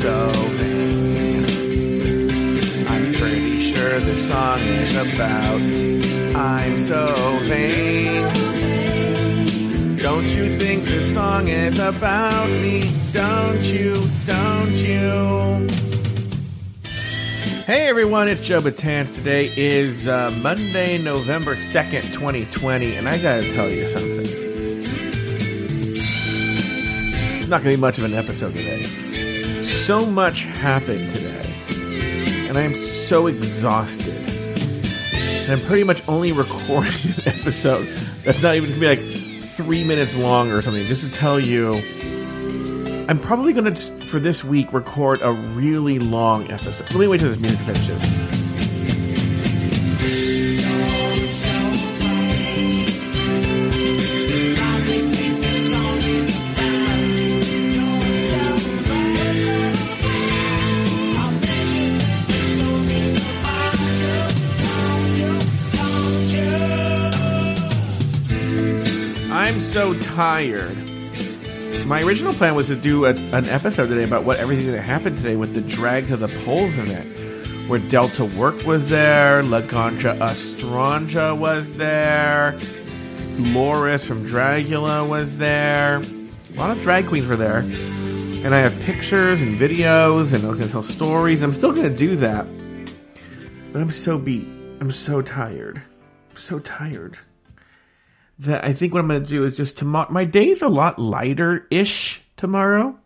so vain. I'm pretty sure this song is about I'm so vain. Don't you think this song is about me? Don't you? Don't you? Hey everyone, it's Joe Betance. Today is uh, Monday, November 2nd, 2020, and I gotta tell you something. It's not gonna be much of an episode today. So much happened today, and I am so exhausted. And I'm pretty much only recording an episode that's not even gonna be like three minutes long or something, just to tell you I'm probably going to, for this week, record a really long episode. Let me wait till this music finishes. I'm so tired. My original plan was to do a, an episode today about what everything that happened today with the drag to the polls event, where Delta Work was there, Laganja Estranja was there, Loris from Dragula was there. A lot of drag queens were there, and I have pictures and videos, and I'm gonna tell stories. I'm still gonna do that, but I'm so beat. I'm so tired. I'm so tired that I think what I'm going to do is just tomorrow. My day's a lot lighter ish tomorrow,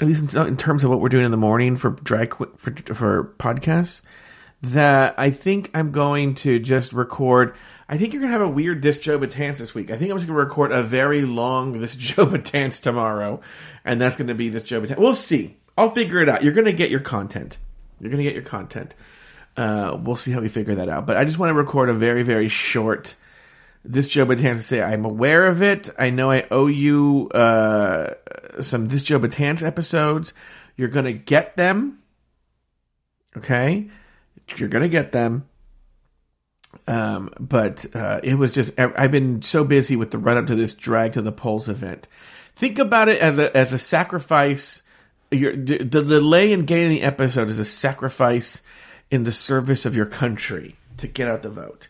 at least in, in, terms of what we're doing in the morning for drag for, for podcasts. That I think I'm going to just record. I think you're going to have a weird This Joe Betance this week. I think I'm just going to record a very long This Joe Betance tomorrow, and that's going to be This Joe Betance. We'll see. I'll figure it out. You're going to get your content. You're going to get your content. Uh, we'll see how we figure that out. But I just want to record a very, very short this Joe Betance say, I'm aware of it. I know I owe you uh, some This Joe Betance episodes. You're going to get them. Okay? You're going to get them. Um, but uh, it was just, I've been so busy with the run up to this Drag to the Polls event. Think about it as a, as a sacrifice. Your, the delay in getting the episode is a sacrifice in the service of your country to get out the vote.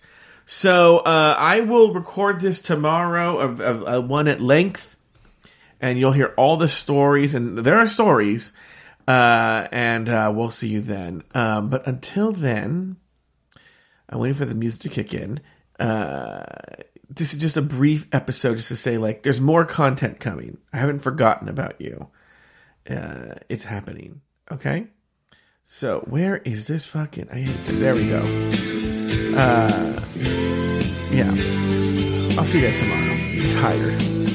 So uh, I will record this tomorrow of, of, of, one at length, and you'll hear all the stories, and there are stories, uh, and uh, we'll see you then. Um, but until then, I'm waiting for the music to kick in. Uh, this is just a brief episode, just to say like, there's more content coming. I haven't forgotten about you. Uh, it's happening. Okay. So where is this fucking? I hate this. There we go see you guys tomorrow. Tired.